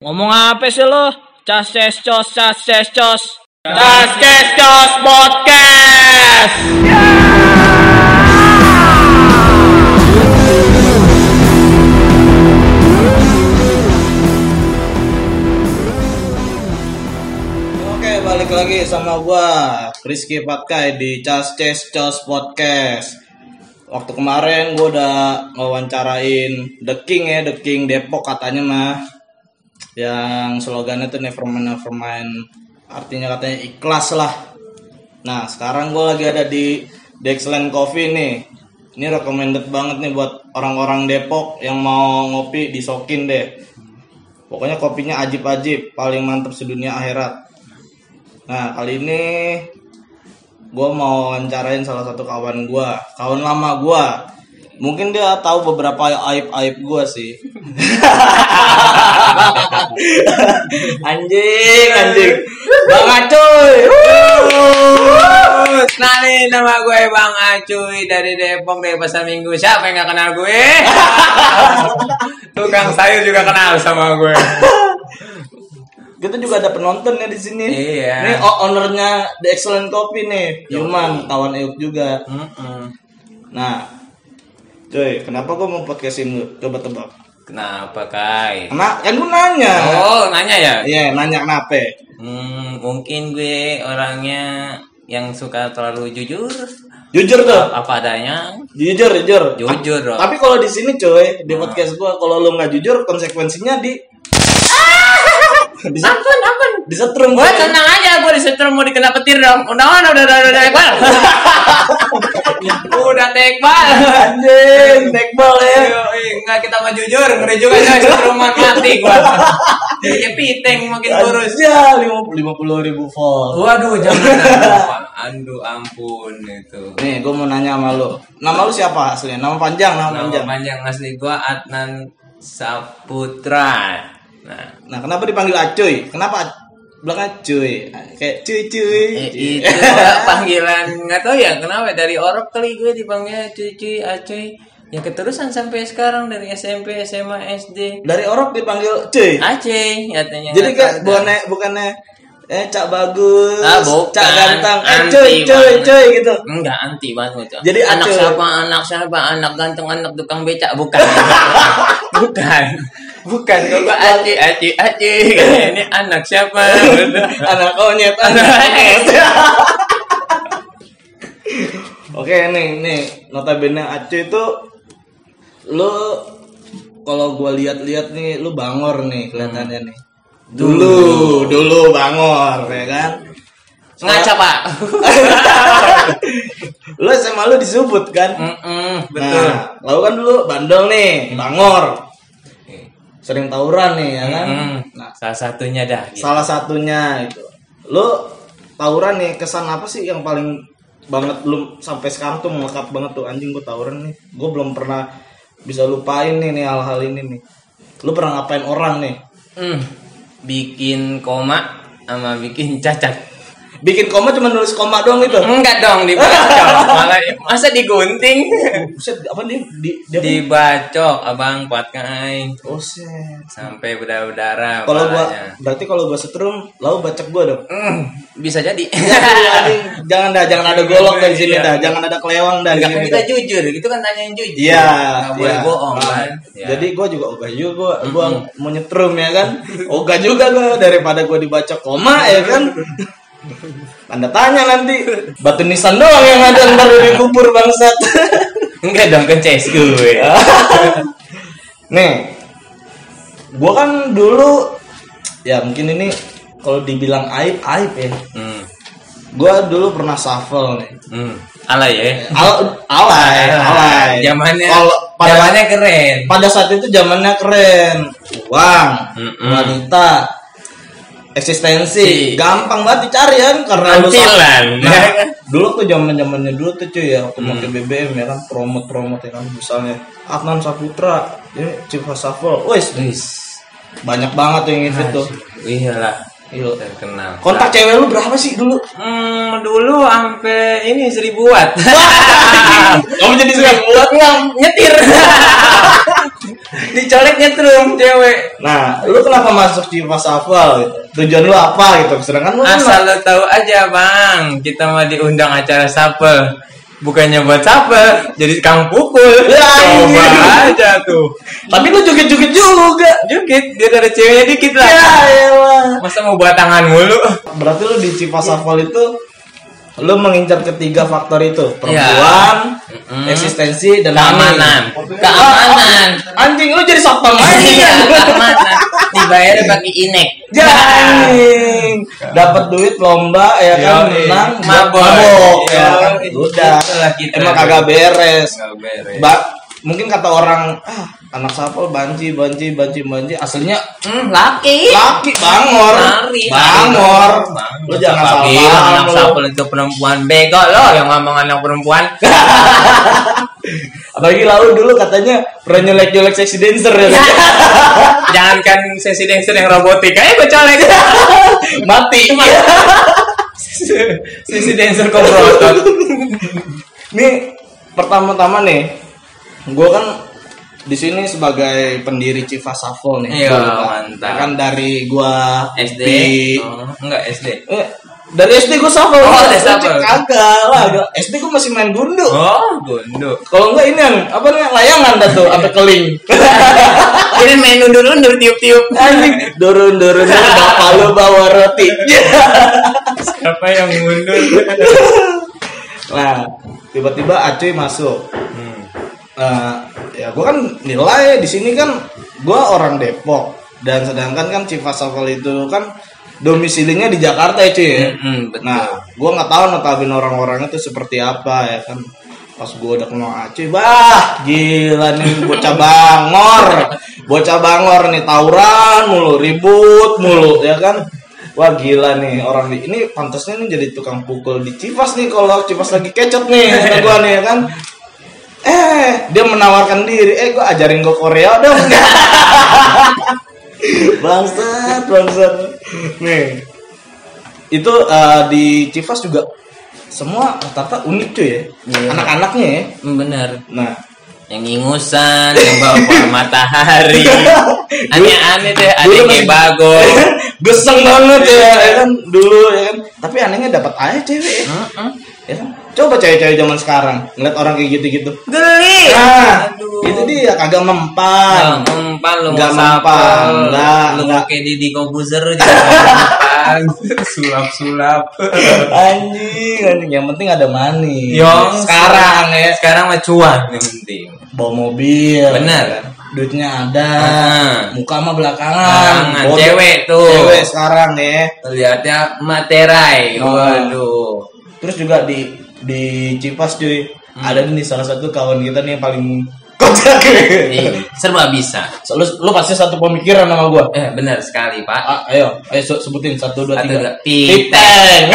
Ngomong apa sih lo? Cas ces cos cas ces cos. Cas ces cos podcast. Oke, balik lagi sama gua Rizky Patkai di Cas Cos Podcast. Waktu kemarin gua udah ngawancarain The King ya, The King Depok katanya mah. Yang slogannya tuh never mind, never mind. Artinya katanya ikhlas lah. Nah, sekarang gua lagi ada di Excellent Coffee nih. Ini recommended banget nih buat orang-orang Depok yang mau ngopi di Sokin deh. Pokoknya kopinya ajib-ajib, paling mantep sedunia akhirat. Nah kali ini gue mau wawancarain salah satu kawan gue, kawan lama gue. Mungkin dia tahu beberapa aib-aib gue sih. anjing, anjing. Bang Acoy. Kenalin nama gue Bang Acuy dari Depok dari Pasar Minggu. Siapa yang gak kenal gue? Tukang sayur juga kenal sama gue. Kita juga ada penonton ya di sini. Iya. Ini ownernya The Excellent Coffee nih, Yuman, kawan Euk juga. Mm-mm. Nah, cuy, kenapa gue mau podcastin lu? Coba tebak. Kenapa Kai? Karena kan gue nanya. Oh nanya ya? Iya, nanya kenapa? Hmm, mungkin gue orangnya yang suka terlalu jujur Jujur tuh. apa adanya Jujur, jujur. jujur dong Tapi kalau di sini cuy, di podcast gua kalau lu nggak jujur konsekuensinya di bisa ampun ampun disetrum. gue tenang aja gue disetrum mau dikena petir dong udah udah udah udah udah tekbal udah tekbal Anjing, tekbal ya. Yoi, enggak kita mah jujur, ngeri juga coy, setruman mati gua. Jadi piteng makin kurus. Ya, lima puluh ribu volt. Waduh, jangan. Aduh, ampun itu. Nih, gua mau nanya sama lu. Nama lu siapa aslinya? Nama panjang, nama, Nama panjang. panjang asli gua Adnan Saputra. Nah, Nah, kenapa dipanggil Acoy? Kenapa belakang cuy? Kayak cuy cuy. eh, itu panggilan nggak tahu ya kenapa dari orok kali gue dipanggil cuy acuy. Ya keterusan sampai sekarang dari SMP, SMA, SD. Dari orok dipanggil cuy. Aceh katanya. Jadi dah. bukannya bukannya eh cak bagus, Ah, bukan. cak ganteng, eh cuy cuy cuy gitu. Enggak anti banget. Cok. Jadi anak acuh. siapa? Anak siapa? Anak ganteng, anak tukang becak bukan. bukan. Bukan kok gua aci aci aci. Ini anak siapa? anak konyet, anak konyet. Oke nih nih notabene Aceh itu lu kalau gua lihat-lihat nih lu bangor nih kelihatannya nih. Dulu, dulu bangor ya kan. Ngaca, Pak. Lu SMA lu disebut kan? Mm-mm, betul. Nah, lalu kan dulu bandel nih, bangor. Sering tawuran nih ya kan. Mm, Nah, salah satunya dah. gitu. salah satunya itu. Lu tawuran nih kesan apa sih yang paling banget lu sampai sekarang tuh melekat banget tuh anjing gua tawuran nih. Gua belum pernah bisa lupain nih nih hal-hal ini nih. Lu pernah ngapain orang nih? Mm, bikin koma sama bikin cacat. Bikin koma cuma nulis koma doang itu. Enggak dong dibacok. Malah masa digunting. Buset, apa dia di dia Dibacok abang patkai Oh, set. sampai berdarah-darah. Kalau gua berarti kalau gua setrum, lalu bacok gua dong. Hmm, bisa jadi. Anjing, jangan dah, jangan ada golok dari sini Iya. dah, jangan ada kelewang dari sini. kita jujur, itu kan tanya yang jujur. Iya, Nggak boleh iya. bohong Nah, kan. Ya. Jadi gue juga ogah juga gua, gua mau nyetrum ya kan. Ogah juga gua daripada gua dibaca koma ya kan. Tanda tanya nanti. Batu nisan doang yang ada ntar dikubur bangsat. enggak dong kan CS gue. Nih, gua kan dulu ya mungkin ini kalau dibilang aib aib ya. Hmm. Gua dulu pernah shuffle nih. Hmm. Alay ya. Al alay, alay. Zamannya Kalau pada zamannya keren. pada saat itu zamannya keren. Uang, Mm-mm. wanita, eksistensi, Si. gampang banget dicari kan karena lu. Nah, dulu tuh zaman zamannya dulu tuh cuy ya, waktu pakai BBM ya kan, promote promote ya kan, misalnya Adnan Saputra, ini Chief Shuffle, wes banyak banget tuh yang itu tuh. Iyalah. Iya. Terkenal. Kontak cewek lu berapa sih dulu? Hmm, dulu sampai ini seribuan. Kamu jadi suka buat Nggak nyetir. Dicolek nyetrum cewek. Nah, lu kenapa masuk Civas Shuffle? Gitu? Tujuan lu apa gitu? Sedangkan lu Asal lo tahu aja bang, kita mah diundang acara sapel. Bukannya buat sapel, jadi kang pukul. Ya, Coba iya. aja tuh. tapi lu joget-joget juga. Jukit, dia ada ceweknya dikit lah. Ya, elah. Masa mau buat tangan mulu? Berarti lu di Civas Shuffle itu lu mengincar ketiga faktor itu Iya. perempuan, Mm-mm. eksistensi dan Keamanan. Keamanan. Ah, Anjing lu jadi satpam aja. Iya, keamanan. Dibayarnya pakai inek. Jangan dapat duit lomba ya kan Yoi. menang Mabok. mabok ya kan Yoi. udah emang kagak beres Nggak beres. Ba- mungkin kata orang ah anak sapel banci banci banci banci aslinya Hmm, laki. laki bangor Nari, bangor lu jangan Siapa salah bilang anak sapel itu perempuan bego lo yang ngomong anak perempuan. apalagi lalu dulu katanya pernah nyelek nyelek seksi dancer ya kan? Jangankan sesi dancer yang robotik, ayo gue colek. mati sesi dancer kok berotot. Nih pertama-tama nih, gue kan di sini sebagai pendiri Civas Shuffle nih. Iya, Gua- mantap. Kan dari gua SD. di- Oh, enggak SD. eh, dari SD gue shuffle. Oh, Gua dari shuffle. Kagak lah. gua- SD gue masih main gundu. Oh, gundu. Kalau enggak ini yang apa namanya layangan dah tuh sampai keling. Ini main undur-undur tiup-tiup. Anjing, dorong bapak lu bawa roti. Siapa yang mundur? nah, tiba-tiba Acuy masuk. Hmm. Nah, ya gue kan nilai di sini kan gue orang Depok dan sedangkan kan Civas Shuffle itu kan domisilinya di Jakarta ya cuy ya. Betul. Nah, gue nggak tahu notabene orang-orangnya tuh seperti apa ya kan. Pas gue udah kenal Aceh, bah gila nih bocah bangor, bocah bangor nih tawuran mulu, ribut mulu ya kan. Wah gila nih orang di ini pantasnya nih jadi tukang pukul di Civas nih kalau Civas lagi kecot nih kata gua nih ya kan. Eh, dia menawarkan diri, eh gua ajarin gua Korea dong. bangsat, bangsat. Nih. Itu eh, di Civas juga semua rata-rata unik cuy ya. Iya. Anak-anaknya ya. Hmm, Bener. Nah, Yang ingusan, yang bawa matahari. Aneh-aneh deh, ada yang bagong. geseng banget ya, ya kan dulu ya kan. Tapi anehnya dapat aja cewek ya. Heeh. ya kan? Coba cewek-cewek zaman sekarang ngeliat orang kayak gitu-gitu. Geli. Nah, Aduh. itu dia kagak mempan. Nggak mempan lu mau mempan, nggak, Lu nggak. pakai Didi Kobuzer. Sulap-sulap. Anjing, anjing. Yang penting ada money. Yong, sekarang ya. Sekarang mah cuan yang penting. Bawa mobil. Bener. Duitnya ada. Ah. Muka mah belakangan. Cewek tuh. Cewek sekarang ya. Lihatnya materai. Oh. Waduh. Terus juga di di Cipas cuy. Hmm. Ada nih salah satu kawan kita nih yang paling kocak. Serba bisa. lu, lu pasti satu pemikiran sama gua. Eh, benar sekali, Pak. Ah, ayo, ayo se- sebutin satu dua Satu, tiga. dua, Titeng.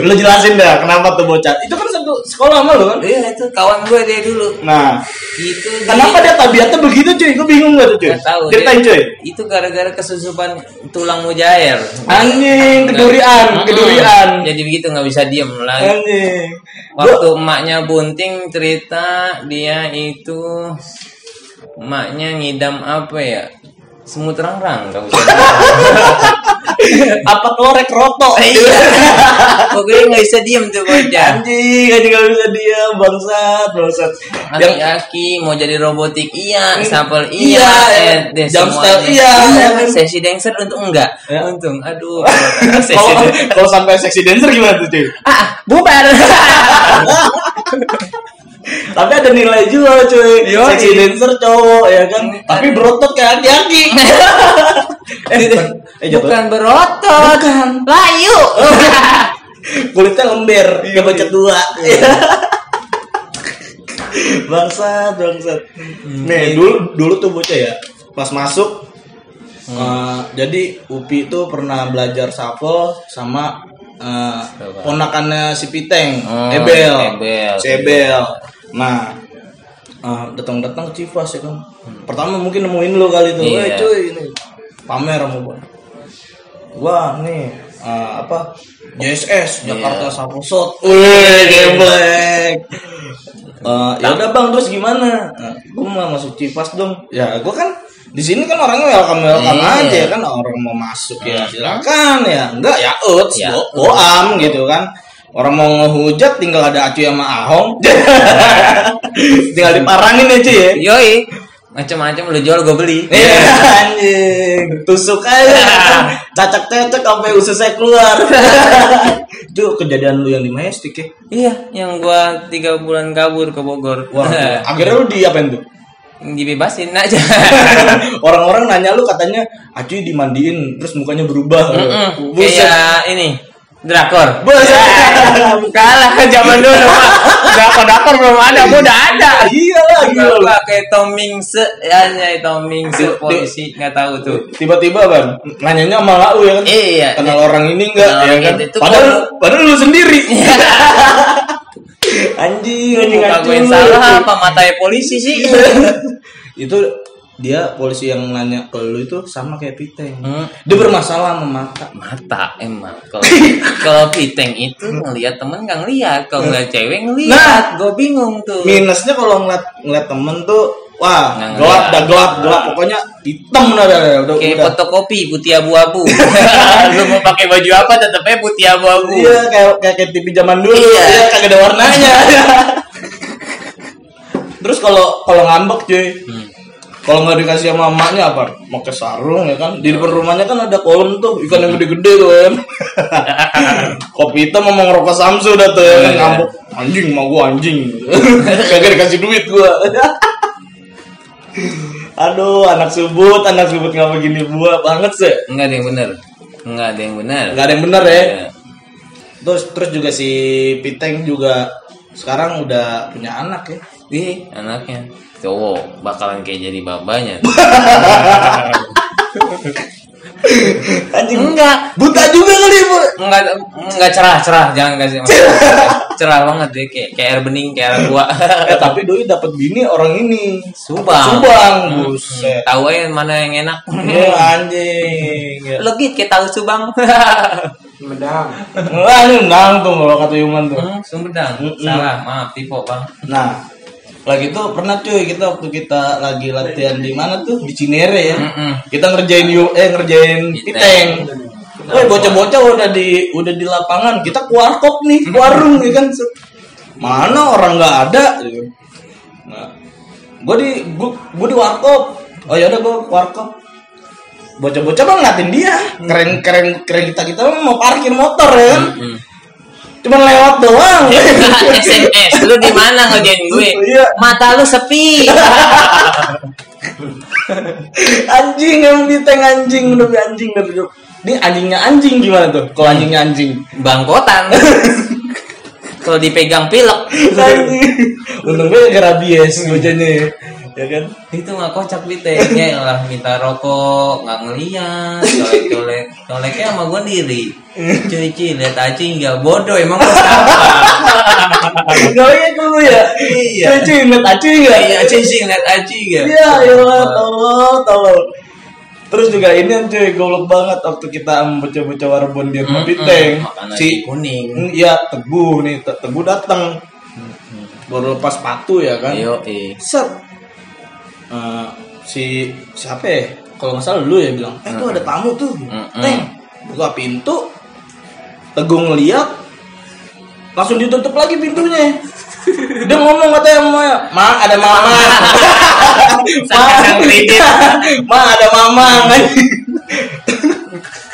lu jelasin dah kenapa tuh bocah. Itu kan satu sekolah sama lu kan? Iya, itu kawan gue dia dulu. Nah, Itu kenapa dia tabiatnya begitu cuy? Gue bingung gak tuh cuy? Nggak tahu. Ceritain cuy. Itu gara-gara kesusupan tulang mujair. Anjing, kedurian, Mm-mm. kedurian. Jadi begitu nggak bisa diem lagi. Anjing. Gua- Waktu emaknya bunting cerita dia itu emaknya ngidam apa ya? Semut rang-rang nggak apa telurek roto? Iya. Pokoknya nggak bisa diem tuh bocah. Anjing, anjing gak bisa dia bangsat, bangsat. Yang Aki-aki mau jadi robotik iya, sapel Iya, iya, iya. eh, Jump semuanya. style, iya. Sesi dancer untung enggak. Ya. Untung, aduh. kalau kalau sampai seksi dancer gimana tuh cuy? ah, bubar. Tapi ada nilai juga cuy. Yoi. Seksi dancer cowok ya kan. Tapi berotot kayak aki-aki. eh, bukan. eh. Bukan berotot. Bukan. Layu. Kulitnya lember, Iya, kayak bocah tua. bangsat, bangsat. Hmm. Nih, dulu dulu tuh bocah ya. Pas masuk eh, jadi Upi itu pernah belajar shuffle sama Siapa? ponakannya si Piteng, Oh, Ebel. Ebel. Si Ebel. Nah, eh, datang-datang ke Civas ya kan. Pertama mungkin nemuin lo kali itu, Iya. "Woi, cuy ini. Pamer sama gua." Wah, nih eh, apa? JSS Jakarta Iya. Saposot wih geblek. Eh, ya udah bang terus gimana? Nah, gue mau masuk Cipas dong. Ya gue kan di sini kan orangnya welcome welcome Iya. aja kan? Orang mau masuk ya silakan ya. Enggak ya uts Ya, goam gitu kan orang mau ngehujat tinggal ada acu sama ahong tinggal diparangin aja ya Yoi, macam-macam lu jual gue beli. Iya anjing tusuk aja cacak cacak sampai ususnya keluar itu kejadian lu yang di Majestic ya Iya, yang gua tiga bulan kabur ke Bogor. Wah, akhirnya lu diapain tuh? Dibebasin aja. Orang-orang nanya lu katanya Acuy dimandiin terus mukanya berubah. Mm-mm, Buset. Kayak ini drakor. Buset. Kalah ke zaman dulu. Drakor drakor belum ada, gua udah ada. Iya lah gila. Gua kayak Tomingse, ya ya Tomingse Di- polisi nggak tahu tuh. Tiba-tiba bang nanyanya sama lau ya kan? Iya. Kenal orang ini enggak ya kan? Padahal padahal lu sendiri. anjing anjing anjing. salah apa matanya polisi sih? itu dia polisi yang nanya ke lu itu sama kayak Piteng. Hmm. Dia bermasalah sama mata. mata emang kalau kalau piteng itu ngelihat temen nggak ngelihat kalau ngeliat cewek Nah. ngelihat gue bingung tuh minusnya kalau ngeliat ngeliat temen tuh wah Nggak gelap dah gelap gelap pokoknya hitam dah dah, dah, udah kayak udah fotokopi putih abu-abu lu mau pakai baju apa tetepnya putih abu-abu iya kayak kayak, kayak TV zaman dulu Iya. ya kagak ada warnanya terus kalau kalau ngambek cuy Hmm. Kalau nggak dikasih sama emaknya apa? Pakai sarung ya kan? Di depan rumahnya kan ada kolam tuh ikan yang gede-gede tuh kan? Kopi hitam mau ngerokok samsu dah tuh ya kan? Iya. ngambek. Anjing mau gua anjing. Kagak dikasih duit gua. Aduh anak subut anak subut nggak begini buah banget sih. Nggak ada yang bener nggak ada yang bener nggak ada yang benar ya? Iya. terus terus juga si Piteng juga sekarang udah punya anak ya? Ih, anaknya cowok bakalan kayak jadi babanya anjing. Enggak. Buta juga kali bu enggak enggak cerah cerah. Jangan kasih cerah. Banget deh kayak kayak air bening kayak air gua. Eh tapi doi dapat bini orang ini. Subang. Subang. Hmm, buset. Tahu aja mana yang enak. Iya anjing. Ya. lo gitu kayak tahu subang. Wah ini undang tuh kalau kata Yuman tuh. Hmm, Sumedang. Salah, maaf tipe bang. nah lagi tuh pernah cuy kita waktu kita lagi latihan di mana tuh? Di Cinere ya. Mm-mm. kita ngerjain yu eh ngerjain Piteng. piteng. Woi bocah-bocah udah di udah di lapangan. Kita ke warkop nih warung ya kan? Mana orang nggak ada gitu. nah gue di gue gue di warkop. Oh ya udah gue warkop. Bocah-bocah mah ngeliatin dia. Keren keren keren kita kita mau parkir motor ya kan? Mm. Cuman lewat doang SMS, lu di mana ngerjain gue? Iya. Mata lu sepi. anjing yang piteng anjing demi anjing dari ini anjingnya anjing gimana tuh kalau anjingnya anjing Bangkotan. Kalau dipegang pilek. untungnya gak rabies bocahnya ya kan? Itu nggak kocak pitengnya lah minta rokok nggak ngeliat colek colek coleknya sama gue diri cuy cuy lihat aja nggak bodoh emang Gak iya dulu ya? Iya. cuy cuy inget acuy gak iya cuy sih lihat aja nggak? Iya ya tolong tolong. Terus juga ini yang cuy goblok banget waktu kita bocah-bocah warbon di rumah nasi si kuning. Hmm, iya teguh nih Te- teguh datang baru lepas sepatu ya kan? Yo, eh. set Eh, si siapa ya? Kalau nggak salah lu ya bilang eh tuh ada tamu tuh. Mm-mm. teng buka pintu teguh ngeliat langsung ditutup lagi pintunya. Dia ngomong katanya sama ma ada mama. Ma, ma ada mama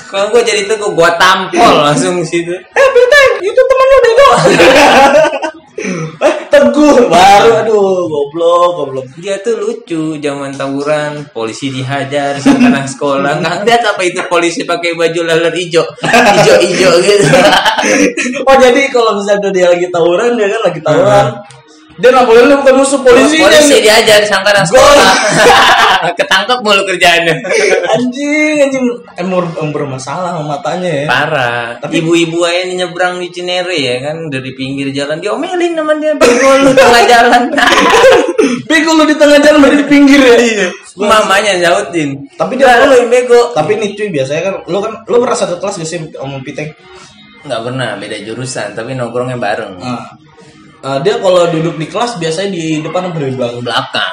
Kalau gue jadi itu gue tampol langsung situ. eh Piteng itu temen lu bego eh teguh. Baru aduh goblok goblok. Dia tuh lucu zaman tawuran, polisi dihajar anak sekolah. Nggak lihat apa itu polisi pakai baju laler hijau, hijau hijau gitu. oh jadi kalau misalnya dia lagi tawuran dia kan lagi tawuran dia nampolin lu bukan musuh polisi polisi dihajar sangka anak sekolah. Ketangkep mulu kerjaannya. anjing anjing emang, emang bermasalah sama matanya ya Parah. Tapi- Ibu-ibu aja nyebrang di Cinere ya kan dari pinggir jalan diomelin sama dia bego lu tengah jalan. Bego lu di tengah jalan berarti di pinggir ya. Iya. Mamanya nyautin. Tapi dia- lu yang bego. Tapi nih cuy biasanya kan lu kan lu pernah satu kelas gak sih sama Piteng? Nggak pernah beda jurusan, tapi nongkrongnya bareng. Nah, eh, dia kalau duduk di kelas biasanya di depan apa di belakang? Belakang.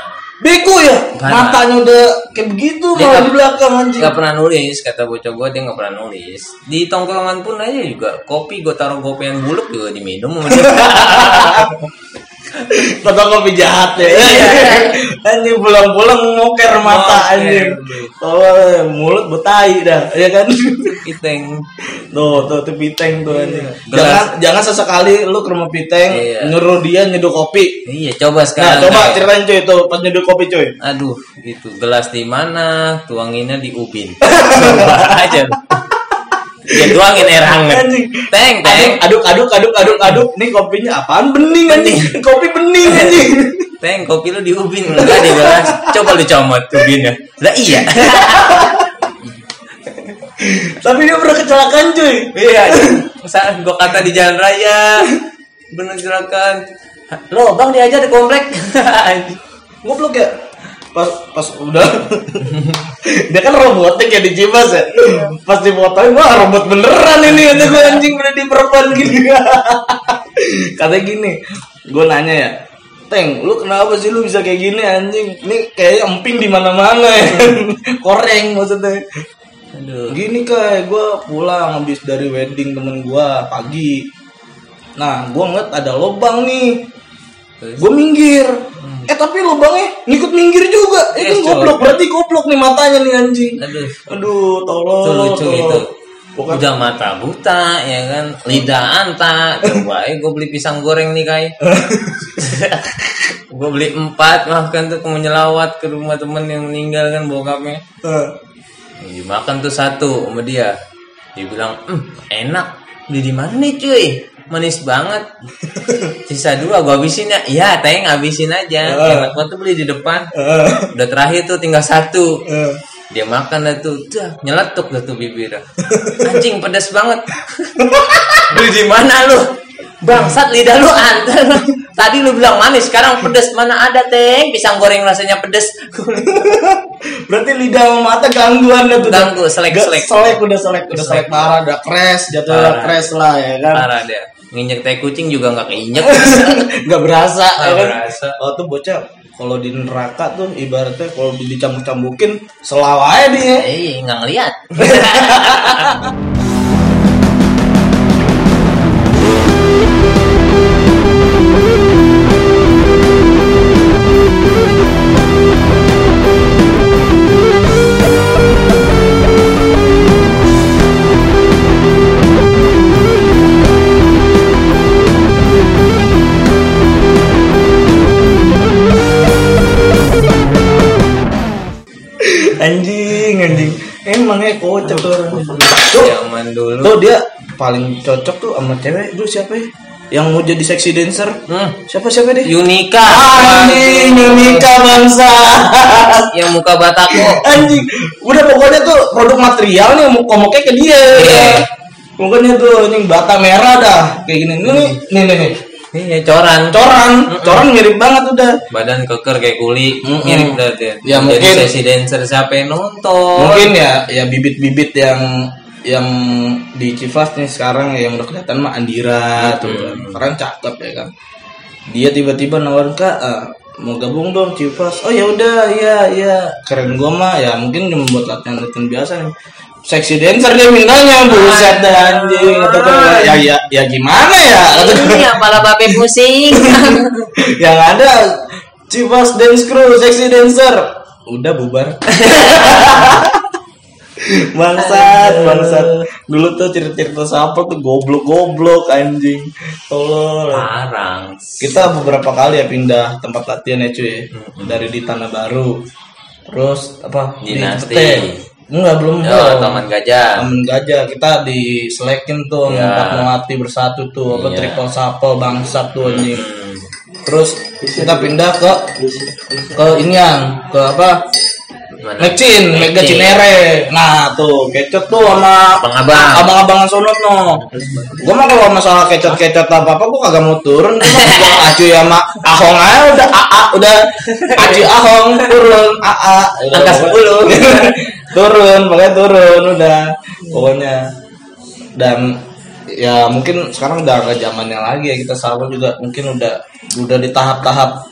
Ya, Parah. matanya udah kayak begitu Dia malah di belakang anjing. Gak pernah nulis, kata bocah gue dia gak pernah nulis. Di tongkrongan pun aja juga kopi gue taruh kopi yang buluk juga diminum Foto kopi jahat ya. Iya. anjing pulang-pulang ngoker mata anjing. Oh, mulut betai dah, ya kan? Iteng. Tuh, tuh, tuh Piteng tuh anjing. Gelas. Jangan jangan sesekali lu ke rumah Piteng Iya. nyuruh dia nyeduh kopi. Iya, coba Nah, sekarang. coba kayak- ceritain cuy tuh pas nyeduh kopi cuy. Aduh, itu gelas di mana? Tuanginnya di ubin. Coba aja. Dia tuangin air hangat. Teng, teng. Aduk, aduk, aduk, aduk, aduk. Nih kopinya apaan? Bening anjing. Kopi bening anjing. Teng, kopi lu di ubin enggak di gelas. Coba lu comot ubinnya. Lah iya. Tapi dia pernah kecelakaan cuy. Iya. Saat gua kata di jalan raya. Bener kecelakaan. Lo, Bang diajar di komplek. Ngoblok ya? Pas pas udah dia kan robotik ya di Cimas ya. Pas difotoin wah robot beneran ini kata gue anjing bener di perempuan gini. Katanya gini, gue nanya ya, Teng, lu kenapa sih lu bisa kayak gini anjing? Ini kayak emping di mana-mana ya. Koreng maksudnya. Aduh. Gini kayak gue pulang habis dari wedding temen gue pagi. Nah, gue ngeliat ada lubang nih. Gue minggir. Eh tapi lubangnya ngikut minggir juga. Eh kan goblok, berarti goblok nih matanya nih anjing. Aduh. Aduh, tolong. Itu lucu tolong. itu. Bukan Udah mata buta ya kan, lidah anta. Coba ya gue beli pisang goreng nih kai. gue beli empat, maafkan tuh mau nyelawat ke rumah temen yang meninggal kan bokapnya. Eh, Dimakan tuh satu sama dia. Dia bilang, "Hmm, enak. Beli di mana nih cuy? Manis banget. Sisa dua gue habisin ya. Iya, teng habisin aja. Ah. Enak banget tuh beli di depan. eh, Udah terakhir tuh tinggal satu. eh. Dia makan dah tuh, dah nyeletuk dah tuh bibirnya. Anjing pedas banget. Beli di mana lu? Bangsat lidah lu antar. Tadi lu bilang manis, sekarang pedas mana ada teng? Pisang goreng rasanya pedas. Berarti lidah sama mata gangguan dah tuh. Ganggu, selek, selek. Selek udah selek, udah selek parah, udah crash, jatuh crash lah ya kan. Parah dia. Nginjek teh kucing juga nggak keinjek. Gak berasa Nggak ya kan. berasa. Oh tuh bocah kalau di neraka tuh ibaratnya kalau dicambuk-cambukin selawai dia. Eh, nggak ngeliat. emangnya kocak tuh orang. tuh. Zaman dulu. tuh dia paling cocok tuh sama cewek. Dulu siapa ya? Yang mau jadi seksi dancer. Hmm. siapa siapa deh Yunika. anjing Yunika bangsa Yang muka batako. anjing. Udah pokoknya tuh produk material nih komoknya ke dia. Iya. pokoknya tuh anjing bata merah dah. Kayak gini. Nih nih nih, nih. Iya, coran. coran coran mirip banget udah Badan keker kayak kuli. Mirip dia. Ya, Jadi mungkin- sesi dancer siapa yang nonton? mungkin ya ya bibit-bibit yang yang di Civas nih sekarang yang udah kelihatan mah Andira tuh kan. Sekarang cakep ya kan. Dia tiba-tiba nawarin kak eh, mau gabung dong Civas. Oh ya udah iya iya keren gua mah ya mungkin cuma buat latihan latihan biasa nih. Seksi dancer dia mintanya buset dah anjing. Kata gua, ya ya ya gimana ya? Kata gua. Ini kepala babe pusing. yang ada Civas Dance Crew seksi dancer. Udah bubar. Bangsat bangsat. Dulu tuh cerita-cerita siapa tuh goblok-goblok anjing. Tolol. Parang. kita beberapa kali ya pindah tempat latihan ya cuy. Dari di Tanah Baru. Terus apa? Dinasti. Pete. Enggak belum Oh, belum. Taman Gajah. Taman Gajah kita diselekin tuh Iya. empat melati bersatu tuh apa Iya. triple sapel bangsat tuh anjing Hmm. terus kita pindah ke ke inian ke apa Mana? Mecin, Mega. Cinere. Nah, tuh kecot tuh sama Abang-abang. abang-abangan sonot no. Gua mah kalau masalah kecot-kecot apa-apa gua kagak mau turun. Gua acu sama Ahong aja udah AA udah acu Ahong turun AA. Angka 10. turun, pokoknya turun udah. Pokoknya dan ya mungkin sekarang udah agak zamannya lagi ya kita sahabat juga mungkin udah udah di tahap-tahap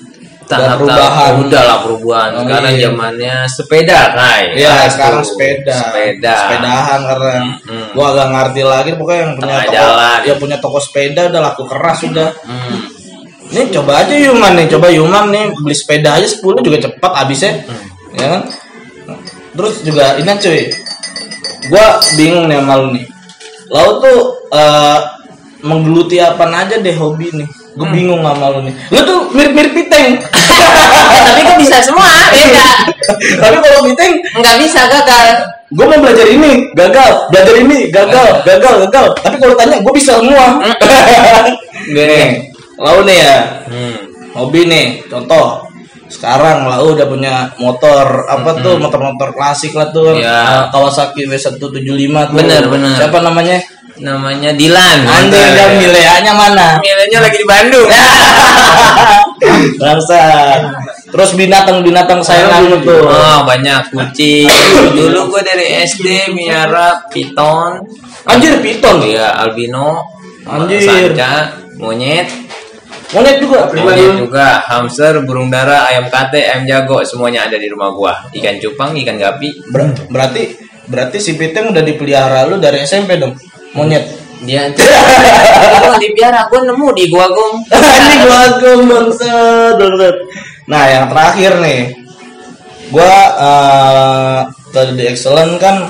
tahap perubahan udah lah perubahan Oh, sekarang iya. zamannya sepeda kai Iya, Nah, sekarang itu. sepeda. sepeda Sepedahan karena Hmm. gua agak ngerti lagi pokoknya yang punya Tengah toko, jalan. ya punya toko sepeda udah laku keras udah. Hmm. Ini coba aja Yuman nih, coba Yuman nih beli sepeda aja 10 juga cepat habisnya. Hmm. Ya kan? Terus juga ini cuy. Gua bingung nih sama lu nih. Lau tuh eh, menggeluti apa aja deh hobi nih. Gue Hmm. bingung sama lu nih. Lu tuh mirip-mirip piteng. Eh, tapi kok bisa semua beda Tapi kalau piteng nggak bisa gagal gue mau belajar ini gagal belajar ini gagal gagal gagal tapi kalau tanya gue bisa semua nih lau nih ya hmm. hobi nih contoh sekarang lau udah punya motor apa tuh motor-motor klasik lah tuh Iya. Kawasaki W175 tuh Bener, bener. siapa namanya namanya Dilan. Anjir dan Mileanya mana? Milenya lagi di Bandung. Bangsa. Terus binatang-binatang sayangan lu tuh. Oh banyak. Kucing. Dulu gue dari SD miara piton. Anjir piton? Iya albino. Anjir. Sanca Monyet. Monyet juga Monyet juga. Hamster Burung dara Ayam kate Ayam jago. Semuanya ada di rumah gua. Ikan cupang Ikan gapi. Ber- berarti berarti si Piteng udah dipelihara lu dari SMP dong monyet. Dia Itu dipiara Gue nemu di gua gong. Ini gua agam bangsat bangsat. nah yang terakhir nih. Gua eh tadi di excellent kan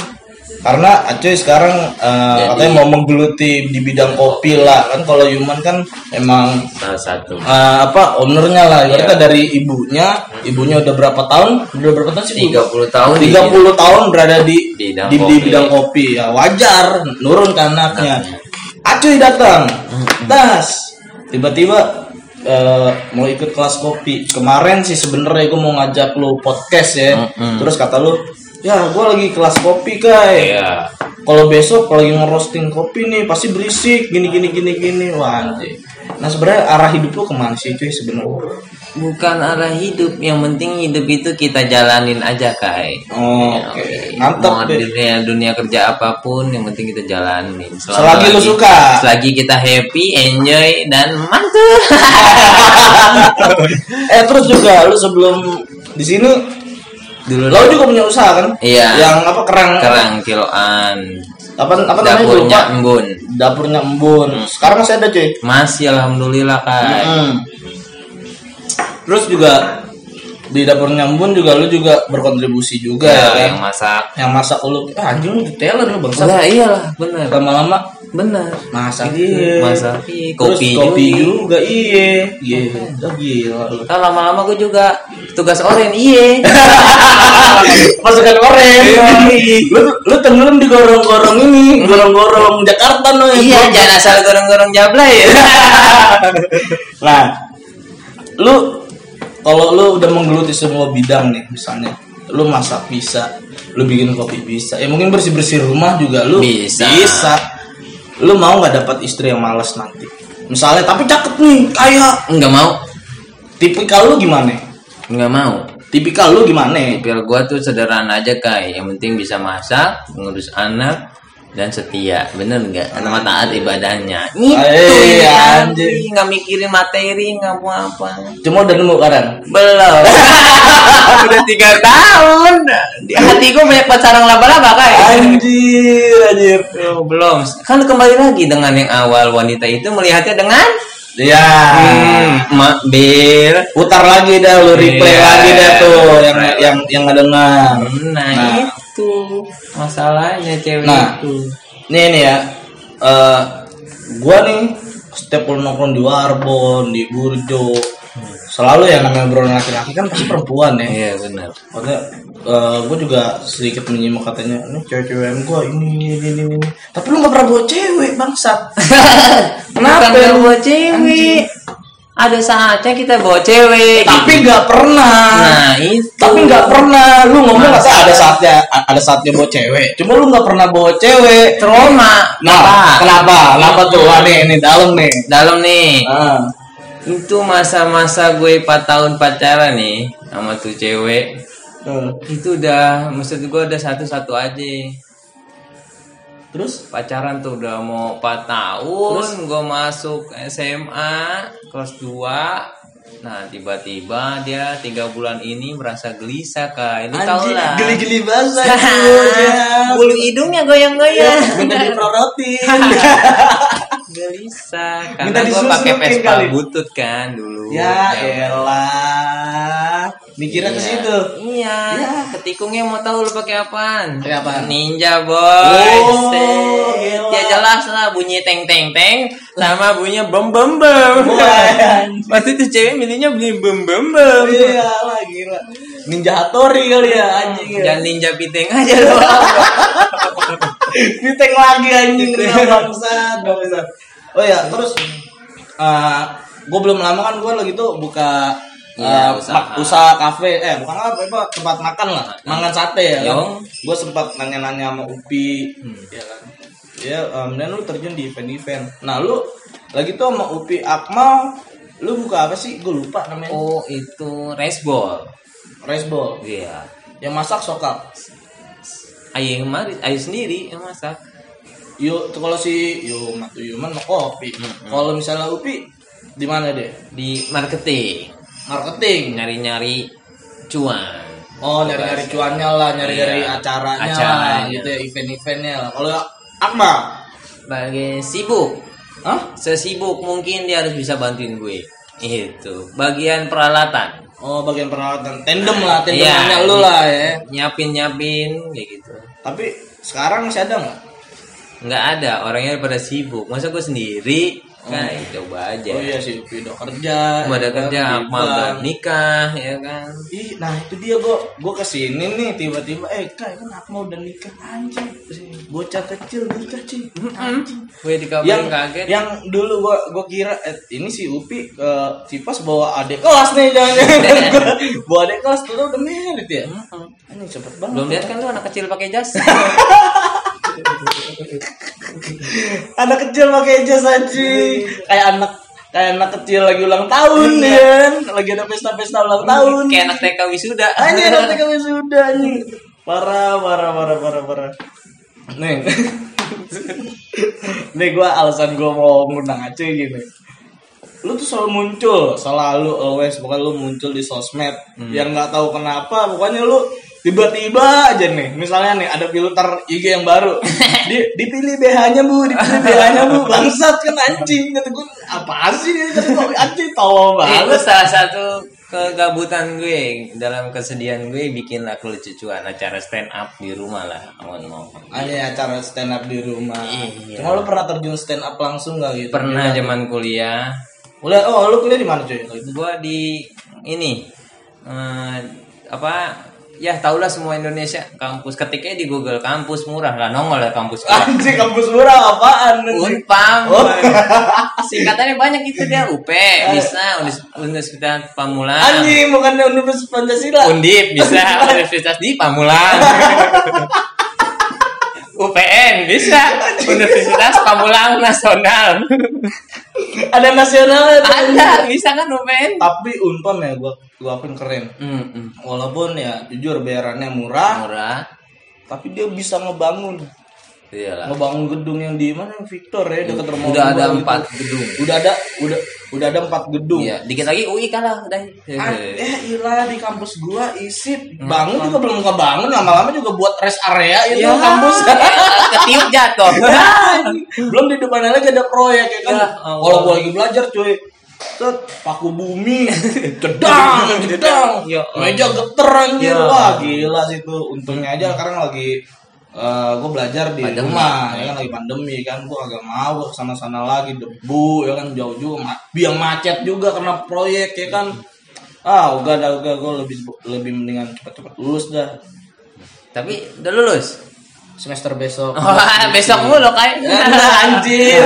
karena Acuy sekarang eh, Jadi- katanya mau menggeluti di bidang kopi lah. Kan kalau Yuman kan emang Salah satu. eh, apa ownernya lah. Iya. ibaratnya dari ibunya ibunya udah berapa tahun? Udah berapa tahun sih Bu? 30 tahun 30 tahun berada di Bidang di, di kopi. bidang kopi. Ya wajar. Nurun ke anaknya. Acuy datang. Das. Tiba-tiba eh, mau ikut kelas kopi. Kemarin sih sebenarnya gue mau ngajak lu podcast ya. Mm-mm. terus kata lu ya gue lagi kelas kopi kai. Iya. Kalau besok kalau lagi ngerosting kopi nih pasti berisik. Gini gini gini gini. Wah anjing. nah sebenarnya arah hidup lu ke mana sih cuy sebenarnya? Bukan arah hidup Yang penting hidup itu kita jalanin aja kai. Oh, Ya, oke. oke. Mantap Mau dunia, dunia kerja apa pun yang penting kita jalanin. Selagi lu suka. selagi kita happy enjoy dan mantul. Eh terus juga lu sebelum di sini dulu lo juga punya usaha kan? Iya. yang apa kerang. Kerang kiloan. Apa apa dapurnya embun. Dapurnya embun. Sekarang masih ada cuy masih alhamdulillah kai Hmm. terus juga di dapurnya embun juga lu juga berkontribusi juga ya, ya, yang kan masak. Yang masak lu. Ah, anjing lu detailer lu bangsa Enggak, iyalah bener. Lama-lama. Bener. Masak. Iya masak. Iya, Terus kopi, kopi juga. juga iya. Iya. Oh, gila lu. Lama-lama gue juga tugas oren iye. Pasukan oranye lu lu tenggelam di gorong-gorong ini gorong-gorong Jakarta no iya jangan asal gorong-gorong jablay. Ya nah lu kalau lu udah menggeluti semua bidang nih misalnya lu masak bisa lu bikin kopi bisa ya mungkin bersih bersih rumah juga lu Bisa. bisa. Lu mau nggak dapat istri yang malas nanti? Misalnya tapi cakep nih kayak nggak mau. Tipikal lu gimana nggak mau. Tipikal lu gimana? Tipikal gua tuh sederhana aja kai. Yang penting bisa masak ngurus anak dan setia. Bener nggak? Mah taat ibadahnya. Itu ya anjing. nggak mikirin materi nggak mau apa. Cuma udah nemu kan belum. Udah tiga tahun. Di hati gua banyak pacaran laba-laba kai. Anjir anjir. Oh, belum. Kan kembali lagi dengan yang awal wanita itu melihatnya dengan ya hmm, bir putar lagi dah lu replay Iya, lagi dah tuh yang yang yang ngedengar nah, Nah. itu masalahnya cewek Nah. itu. Nih nih ya. Eh gua nih setiap nongkrong di Warbon di Burjo selalu yang namanya obrolan laki-laki kan pasti perempuan ya iya benar Maksudnya gue juga sedikit menyimak katanya ini cewek-cewek gue ini ini ini ini tapi lu gak pernah bawa cewek bangsat Kenapa Kenapa? buat cewek? ada saatnya kita bawa cewek. Tapi gitu. nggak pernah. nah itu. Tapi nggak pernah. Lu ngomong nggak ada saatnya ada saatnya bawa cewek. Cuma lu nggak pernah bawa cewek. trauma. Nah, Apa? kenapa? Kenapa tuh? Wah, nih, ini dalam nih. Dalam nih. Ah. Itu masa-masa gue 4 tahun pacaran nih sama tuh cewek. Eh, Itu udah maksud gue udah satu-satu aja. Terus? Pacaran tuh udah mau 4 tahun, gue masuk SMA kelas 2. Nah, tiba-tiba dia tiga bulan ini merasa gelisah kak. Ini tau lah. geli-geli basah. Bulu hidungnya goyang-goyang. Minta diprorotin. gelisah karena gue pakai Vespa kali. butut kan dulu. ya Ya, elah. Mikirnya ke Iya. situ. Iya. Ketikungnya mau tahu lu pakai apaan? Pakai apaan? Ninja boy. Oh. Ya jelas lah bunyi teng teng teng sama bunyinya bem bem bem. Wah, Waktu itu cewek milihnya bunyi bem bem bem. Iya lah gila. Ninja Hattori kali ya anjing. ya. Jangan ninja piteng aja lo. Diteng lagi anjing kena bangsat, bangsat. Oh ya, terus eh gue belum lama kan gue lagi tuh buka Iya, eh, usaha. mak- usaha kafe eh bukan apa apa tempat makan lah mangan sate ya kan gue sempat nanya-nanya sama Upi Hmm. ya kan ya em, dan lu terjun di event-event nah lu lagi tuh sama Upi Akmal lu buka apa sih gue lupa namanya Oh itu raceball. rice ball Iya. yang masak sokap Ayo yang ayo sendiri yang masak. Yuk, kalau si Yuk, Matu Yuman mau kopi. Hmm, Kalau misalnya Upi di mana deh? Di marketing, Marketing. nyari-nyari cuan. Oh, nyari-nyari cuannya lah, nyari-nyari Iya. acaranya, lah, Acaranya. gitu ya, event-eventnya lah. Kalau Akmal, Bagian sibuk, Hah? sesibuk mungkin dia harus bisa bantuin gue. Itu bagian peralatan, Oh, bagian peralatan tandem lah, tandem Iya. lu lah ya. nyapin nyapin kayak gitu. Tapi sekarang masih ada nggak? Nggak ada orangnya pada sibuk. Masa gue sendiri? Kan coba aja. Oh iya sih, Upi udah kerja. Kan, kerja, Akmal udah nikah, ya kan. Ih, nah itu dia gua gua ke sini nih tiba-tiba eh kak kan Akmal udah nikah? Anjing bocah kecil nikah cuy anjing. Gue dikabarin yang kaget. yang dulu gua gua kira eh, ini si Upi ke Cipas bawa adik kelas nih jangan bawa adik kelas tuh udah merit ya? Ini cepet banget. Belum lihat kan lu anak kecil pakai jas? anak kecil pakai jas anjing kayak anak kayak anak kecil lagi ulang tahun ya lagi ada pesta-pesta ulang tahun Kayak anak TK wisuda. Anjir nanti kami sudah nih. Parah, parah, parah, parah, parah. Nih. nih gua alasan gua mau ngundang Aceh gini. Lu tuh selalu muncul, selalu always pokoknya lu muncul di sosmed yang nggak tahu kenapa, pokoknya lu tiba-tiba aja nih misalnya nih ada filter IG yang baru di, dipilih BH-nya bu dipilih BH-nya bu bangsat kan anjing kata gue apa sih kata gue anjing Itu banget salah satu kegabutan gue dalam kesedihan gue bikin lah kelucuan acara stand up di rumah lah ngomong-ngomong. Ada acara stand up di rumah. Iya. Cuma lu pernah terjun stand up langsung gak gitu? Pernah zaman kuliah, Kuliah, oh lu kuliah di mana cuy? gua di ini eh, apa ya tau lah semua Indonesia kampus ketiknya di Google kampus murah lah nongol lah kampus gua. Anjing kampus murah apaan? Unpam. Oh. Singkatannya banyak itu dia UP, bisa Unis- Universitas Pamulang. Anjing bukan Universitas Pancasila. Undip bisa Universitas di Pamulang. UPN bisa Universitas Pamulang Nasional. Ada nasionalnya tuh. Ada bisa kan UPN? Tapi Unpam ya gua gua akuin keren. Hmm, hmm. Walaupun ya jujur bayarannya murah, Murah. tapi dia bisa ngebangun Iyalah. ngebangun gedung yang di mana yang Victor ya dekat rumah Udah ada gitu. empat gedung. Udah ada udah udah ada empat gedung. Iya, dikit lagi UI kalah udah. Ah, eh ilah di kampus gua isip bangun juga belum kebangun lama-lama juga buat rest area itu Ya, kampus ketiup jatuh. belum di depannya lagi ada proyek ya kan Ya, kalau gua lagi belajar cuy Set, paku bumi jedang jedang Ya, meja geter anjir Ya. wah gila sih itu untungnya aja sekarang lagi eh gue belajar di Pandemi. rumah ya kan lagi pandemi kan gue agak mau sana sana lagi debu ya kan jauh juga ma- biang macet juga karena proyek ya kan ah udah dah udah gue lebih lebih mendingan cepet cepet lulus dah Tapi udah lulus. Semester besok. Wah, besok mulu kayak Anjir.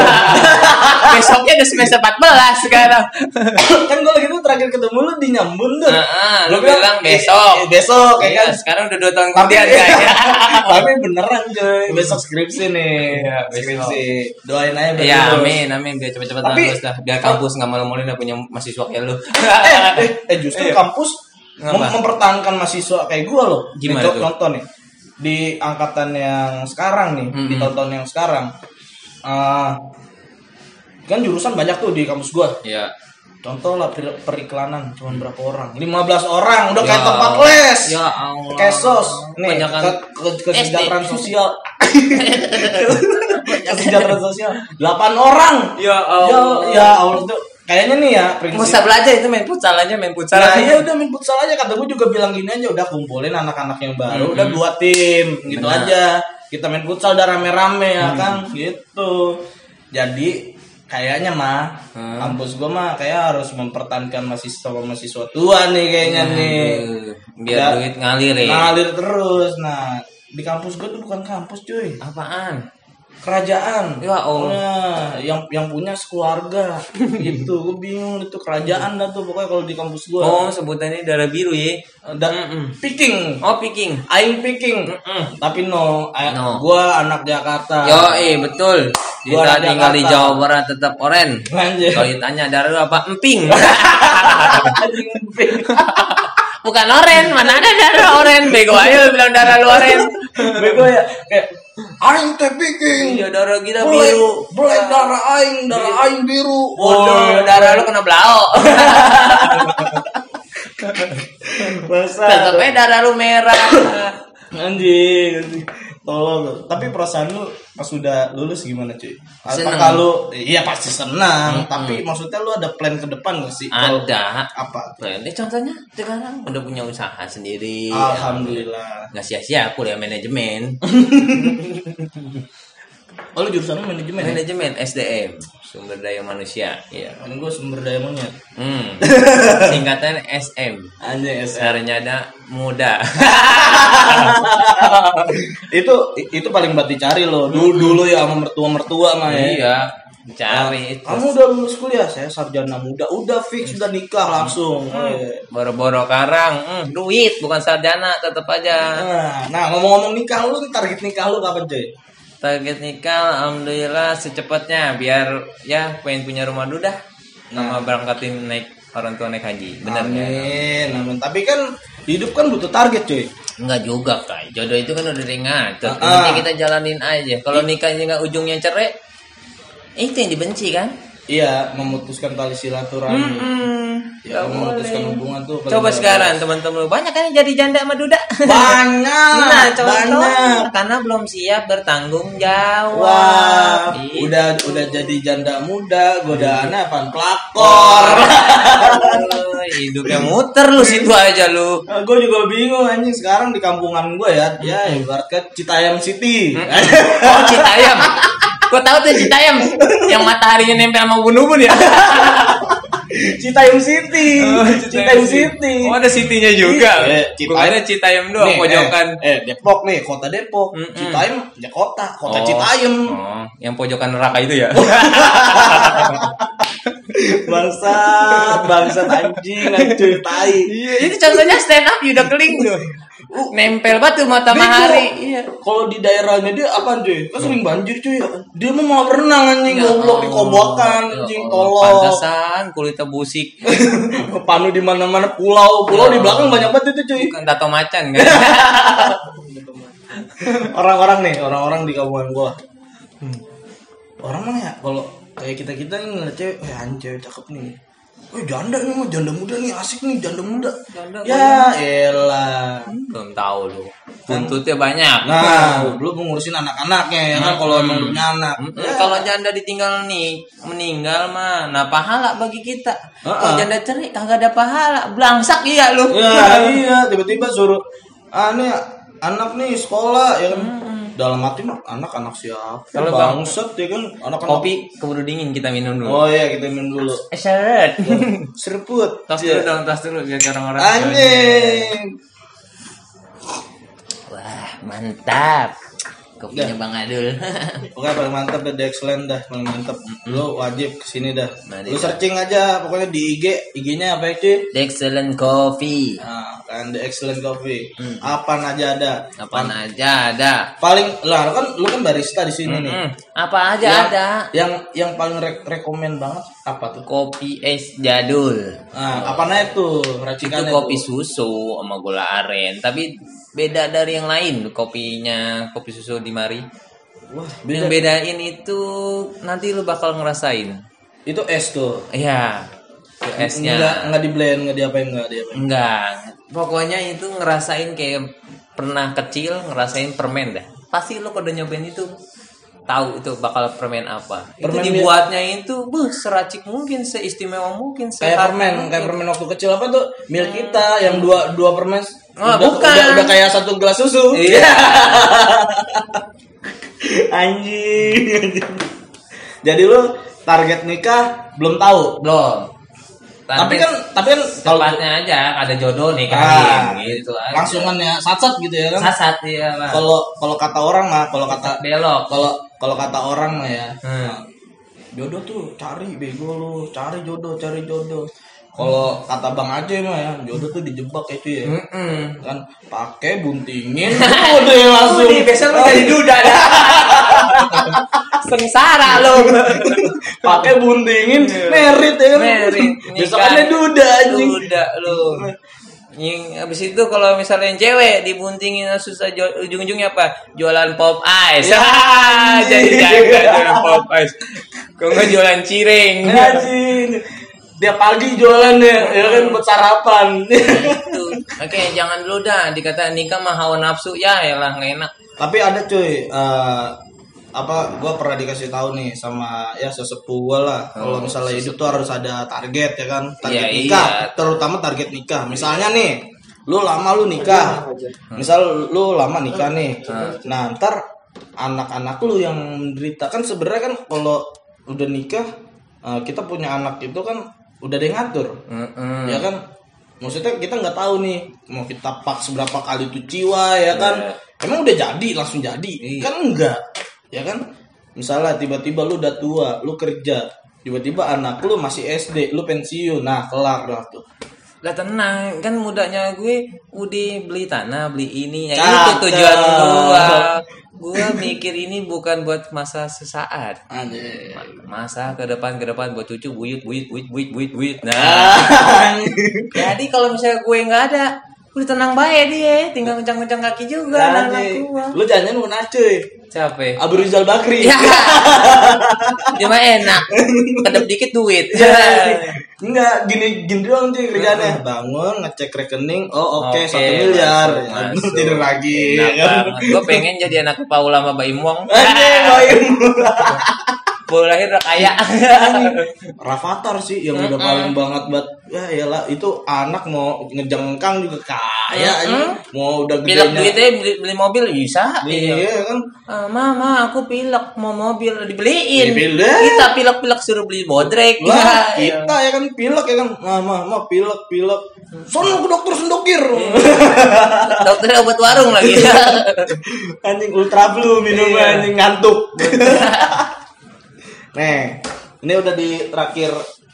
Besoknya udah semester 14 sekarang. kan gue lagi tuh terakhir ketemu lu di Nyambun tuh. Heeh, lu bilang eh, besok. eh, besok ya Iya, kan. sekarang udah 2 tahun kemudian guys. tapi beneran coy, besok skripsi nih. Iya, skripsi. Doain aja biar Iya, amin, amin biar cepet-cepet lulus dah. Biar kampus nggak malu-maluin udah punya mahasiswa kayak lu. eh, eh, eh, justru Iya. kampus mempertahankan mahasiswa kayak gue loh. Gimana tuh? Contoh nih di angkatan yang sekarang nih, di Mm-mm. tahun-tahun yang sekarang. eh, kan jurusan banyak tuh di kampus gue. Iya. Contoh lah per- periklanan cuman berapa orang? 15 orang udah kayak Ya tempat Allah. les. Ya Allah. Kayak sos. Nih, ke, ke- kesejahteraan sosial. kesejahteraan sosial 8 orang. Ya Ya, ya Allah tuh kayaknya nih ya prinsip. Usah belajar itu main futsal aja, main futsal Nah, aja. iya udah main futsal aja kata gue juga bilang gini aja udah kumpulin anak-anak yang baru Mm-mm. udah dua tim gitu Benar. aja kita main futsal udah rame-rame ya kan gitu jadi kayaknya mah Hmm. kampus gue mah kayak harus mempertahankan mahasiswa mahasiswa tua nih kayaknya nih Aduh, biar Ya. duit ngalir ya. ngalir terus nah di kampus gue tuh bukan kampus cuy Apaan? Kerajaan Ya Allah. Nah, yang yang punya sekeluarga gitu gue bingung itu kerajaan dah tuh pokoknya kalau di kampus gue Oh, sebutannya darah biru ya. dan Mm-mm. picking Oh, picking. aing picking Mm-mm. tapi no, I- No. gua anak Jakarta Yo, eh betul. Gua Kita tinggal di. Jawa Barat tetap oren. Kalau ditanya darah apa? Emping. Pink. Bukan oren, mana ada darah oren? Bego lu bilang darah lu oren. bego ya kayak aing teh picking Iya, darah kita Black- biru. black darah aing darah aing biru Waduh, darah lu kena blau. masa Tetep darah lu merah. anjing anjing. Tolong tapi perasaan lu pas sudah lulus gimana cuy? Apakah lu iya pasti senang tapi maksudnya lu ada plan ke depan gak sih? Ada. apa? Nah, ini contohnya sekarang udah punya usaha sendiri. alhamdulillah. Nggak sia-sia kuliah manajemen. oh lu jurusan manajemen ya? manajemen SDM, sumber daya manusia. Iya. Kan gue sumber daya monyet. Hmm. Singkatan SM. Anjay SM. Sarjana muda. itu itu paling buat dicari loh. Dulu dulu ya sama mertua-mertua mah ya. iya, cari itu. Kamu udah lulus kuliah, saya sarjana muda, udah fix, udah nikah langsung. Eh. Boro-boro karang, hmm, duit bukan sarjana tetap aja. Nah, nah ngomong-ngomong nikah lu, target nikah lu kapan cuy? Target nikah alhamdulillah secepatnya biar ya pengen punya rumah dulu dah. Nama berangkatin naik orang tua naik haji. Benar ya? Amin, amin. Tapi kan hidup kan butuh target cuy. Enggak juga kak Jodoh itu kan udah Ah, Intinya ah. kita jalanin aja Kalau nikahnya nggak ujungnya cerai Itu yang dibenci kan Iya, memutuskan tali silaturahmi. Hmm, Ya, nggak memutuskan boleh. hubungan tuh. Coba sekarang teman-teman lu Banyak kan yang jadi janda sama duda Banyak, Nah contoh banyak. Karena belum siap bertanggung jawab Wah, Iya. udah udah jadi janda muda, godaannya apaan pelakor. Hidupnya muter lu situ aja lu gue juga bingung anjing sekarang di kampungan gue ya, ya ibaratkan Citayam City. Oh Citayam Gue tahu tuh Citayam Yang mataharinya nempel sama ubun-ubun ya Citayam City. Citayam City. Oh ada city-nya juga Iya, Gue kira Citayam doang Nih, pojokan Eh, eh, Depok nih, kota Depok. Mm-mm. Citayam ya kota, kota Oh. Citayam. Oh, yang pojokan neraka itu ya. Bangsat, bangsat anjing, anjing tai. Iya, itu contohnya stand up udah keling tuh. Nempel batu mata matahari. Iya. Kalau di daerahnya dia apa cuy? Kan sering banjir cuy. Dia mau mau berenang anjing Ya goblok di kobokan Ya anjing tolong. Pantesan kulitnya busik. Panu di mana-mana pulau, pulau di belakang banyak banget itu cuy. Bukan tato macan kan. Orang-orang nih, orang-orang di kampungan gua. Hmm. Orang mana ya? Kalau kayak kita kita nih ngeliat cewek, eh anjir cakep nih. Oh janda nih mah janda muda nih asik nih janda muda. Janda ya elah. Belum tahu lu. Buntutnya banyak. Nah, lu mengurusin anak-anaknya ya kan kalau emang punya anak. Mm, Kalau janda ditinggal nih meninggal mah, nah pahala bagi kita. Kalau Heeh. janda cerai kagak ada pahala, blangsak iya lu. Ya iya, tiba-tiba suruh ah nih anak nih sekolah ya kan. Dalam hati mah anak-anak siapa? Kalau bang- bangsat ya kan anak-anak. Kopi keburu dingin kita minum dulu. Oh iya, kita minum dulu. Eh, seret. Seruput. Tas dulu dong, tas dulu biar orang-orang. Anjing. Wah, mantap. Kopinya Bang Adul. Oke paling mantep dah The Excellent dah paling mantep. Lu wajib ke sini dah. Lu searching aja pokoknya di IG, IG-nya apa ya cuy? The Excellent Coffee. Nah, kan The Excellent Coffee. Apaan aja ada. Apaan aja ada. Paling lah kan lu kan barista di sini nih. Mm, apa aja Yang- ada. Yang yang paling re rekomen banget apa tuh? Kopi es jadul. Nah, apa Itu racikannya? kopi tuh? susu sama gula aren, tapi beda dari yang lain kopinya kopi susu di mari. Wah, Yang beda. bedain itu nanti lu bakal ngerasain. Itu es tuh. Iya. Esnya. Enggak enggak di blend, enggak diapain, enggak diapain. Enggak. Pokoknya itu ngerasain kayak pernah kecil ngerasain permen dah. Pasti lu kalau nyobain itu tahu itu bakal permen apa. Permen itu dibuatnya itu buh seracik mungkin, seistimewa mungkin, Kayak permen, mungkin. kayak permen waktu kecil apa tuh? Mil kita yang dua dua permen. Oh, udah, bukan. Udah, udah kayak satu gelas susu. Iya. anjing. Jadi lu target nikah belum tahu. Belum. Tapi kan tapi kan kalau tepatnya aja ada jodoh nih kan Ah, gitu aja. langsungan ya sat gitu ya kan. sasat ya Pak. Kalau kalau kata orang mah, kalau kata belok. kalau kalau kata orang mah ya Hmm. nah, jodoh tuh cari bego lu cari jodoh cari jodoh kalau kata bang Aceh mah ya jodoh tuh dijebak itu ya Mm-mm. kan pakai buntingin udah ya langsung Udah, besok lu jadi duda dah. Sengsara lu. pakai buntingin merit ya Merit, besokannya duda anjing Duda lu. Yang abis itu kalau misalnya yang cewek dibuntingin susah ujung-ujungnya apa? Jualan pop ice. Ya, jadi jaga jualan pop ice. Kok nggak jualan cireng? anjing dia pagi jualannya ya kan buat sarapan. Oke, jangan dulu dah dikata nikah mah hawa nafsu ya elah nggak enak. Tapi ada cuy, eh, apa gua pernah dikasih tahu nih sama ya sesepuh gua lah. Kalau misalnya hidup tuh harus ada target ya kan, target Iya, nikah, iya. terutama target nikah. Misalnya nih, lu lama lu nikah. Misal lu lama nikah nih. Nah, ntar anak-anak lu yang menderita kan sebenarnya kan kalau udah nikah eh, kita punya anak itu kan udah ada yang ngatur. Mm-mm. ya kan? Maksudnya kita nggak tahu nih mau kita pak seberapa kali tuh ciwa ya kan? Emang udah jadi langsung jadi? Kan enggak. Ya kan? Misalnya tiba-tiba lu udah tua lu kerja tiba-tiba anak lu masih SD lu pensiun. Nah kelar dah tuh Lah tenang, kan mudanya gue udah beli tanah, beli ini. Ya, itu tujuan gua. Gua mikir ini bukan buat masa sesaat. Anjir. Masa ke depan ke depan buat cucu buyut buyut buyut buyut buyut buyut. Nah, Ah. jadi kalau misalnya gue nggak ada, udah tenang baik dia, tinggal kencang-kencang kaki juga anak Anjir. gua. lu jangan mau cuy Capek. Abu Rizal Bakri Ya. Cuma enak. Kedap dikit duit. Enggak, gini gini doang cuy kerjaannya. Bangun, ngecek rekening, oh oke, Oke, satu miliar. masuk, Ya. Tidur lagi. Enak ya kan? Gue pengen jadi anak Paula sama Baim Wong. Anjing, main. Baru lahir udah kaya. Rafathar sih yang udah paling banget buat ya iyalah itu anak mau ngejengkang juga kaya anjing. mau udah pilek gedenya duitnya beli, beli mobil bisa. iya kan Ah, mama aku pilek mau mobil dibeliin. Dibeli. Kita pilek-pilek suruh beli bodrek. Wah, Ya, kita ya kan pilek ya kan mama mama pilek pilek sono ke dokter sendokir Dokter obat warung lagi. anjing ultra blue minum Iya. anjing ngantuk Nih, ini udah di terakhir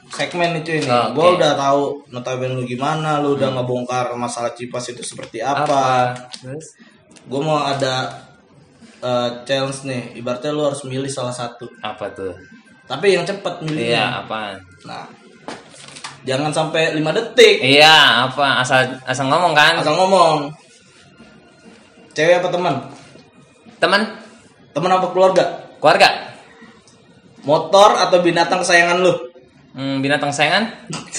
segmen itu ini. Oke. Gua udah tahu notabene lu gimana, lu udah ngebongkar masalah Cipas itu seperti apa. Terus? Gue mau ada eh, challenge nih, ibaratnya lu harus milih salah satu. Apa tuh? Tapi yang cepet milihnya. Iya, apaan? Nah, jangan sampai 5 detik. Iya, apa? Asal asal ngomong kan. Asal ngomong. Cewek apa teman? Teman, Teman apa keluarga? keluarga, Motor atau binatang kesayangan lu? hmm, binatang sayangan.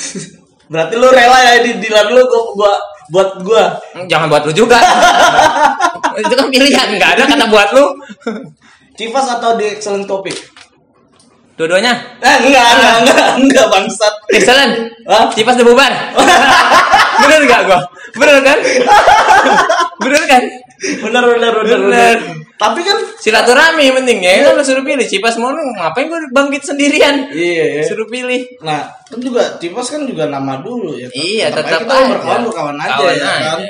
Berarti lu rela ya di dilan lu gua, gua buat gua. Hmm, Jangan buat lu juga. Itu kan pilihan, nggak ada kata buat lu. Civas atau di Excellent Coffee? Dua-duanya. Eh, enggak, enggak, enggak, enggak bangsat. Excellent. Hah? Cipas udah bubar. Bener gak gua? Bener kan? Bener kan? Bener, bener, bener, Bener. Tapi kan Silaturahmi penting ya. Lu suruh pilih Cipas mau ngapain gua bangkit sendirian? iya ya. Suruh pilih. Nah, kan juga Civas kan juga nama dulu ya. kan? Iya, Tetap tetap kita aja. berkawan berkawan aja Kawan ya kan.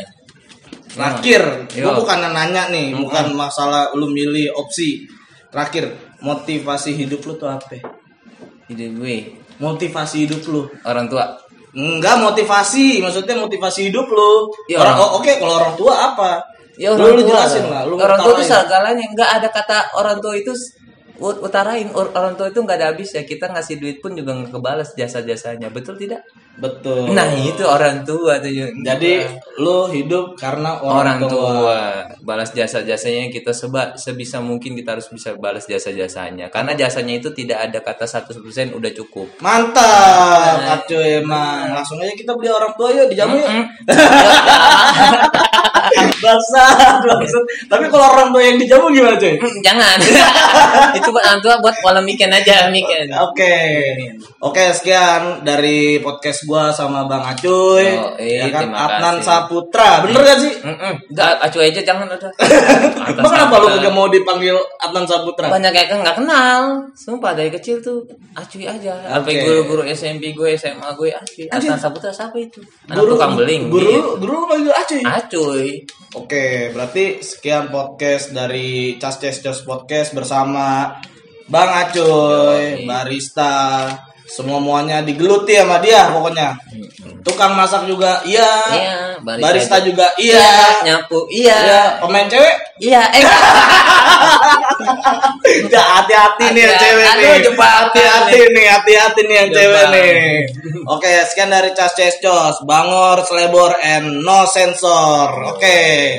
Terakhir, gue bukan nanya nih, bukan masalah lu milih opsi. Terakhir, motivasi hidup lu tuh apa? Hidup gue Motivasi hidup lu. orang tua. Enggak motivasi, maksudnya motivasi hidup lu. Ya, orang, orang- oh, oke, kalau orang tua apa? Ya orang lu tua. jelasin lah, lu orang tua itu segalanya. Nggak ada kata orang tua itu utarain. Or- orang tua itu nggak ada habis ya. Kita ngasih duit pun juga nggak kebalas jasa jasanya betul tidak? Betul. nah itu orang tua tuh. Jadi lu hidup karena orang, orang, tua. balas jasa jasanya kita seba sebisa mungkin kita harus bisa balas jasa jasanya karena jasanya itu tidak ada kata 100% udah cukup. Mantap, Cuy. Emang. Langsung aja kita beli orang tua yuk dijamu yuk. Basah, bangsat. Tapi kalau orang tua yang dijamu gimana cuy? Hmm, jangan itu buat orang tua buat pola weekend aja weekend Oke, oke sekian dari podcast gua sama Bang Acuy, Oh, eh, ya kan Adnan kasih. Saputra, bener gak sih? Mm-mm. Nggak, acuh aja jangan udah Emang kenapa lu gak mau dipanggil Adnan Saputra? banyak yang kan nggak kenal sumpah dari kecil tuh acuy aja sampai Oke. guru-guru SMP gue SMA gue acuy Adnan Saputra siapa itu anak Guru, tukang beling guru, gitu. guru lu panggil Acuy. acuy Oke, berarti sekian podcast dari Cas Jos Podcast bersama Bang Acuy, barista, semua muanya digeluti sama dia pokoknya. Tukang masak juga iya. iya Barista, aja. juga iya iya. nyapu iya Iya, pemain cewek. iya eh Ya, hati-hati nih yang cewek Aduh, nih. Hati-hati nih, hati-hati nih yang cewek nih. Oke, sekian dari Cas Ces Jos, Bangor, Selebor, and No Sensor. Oke.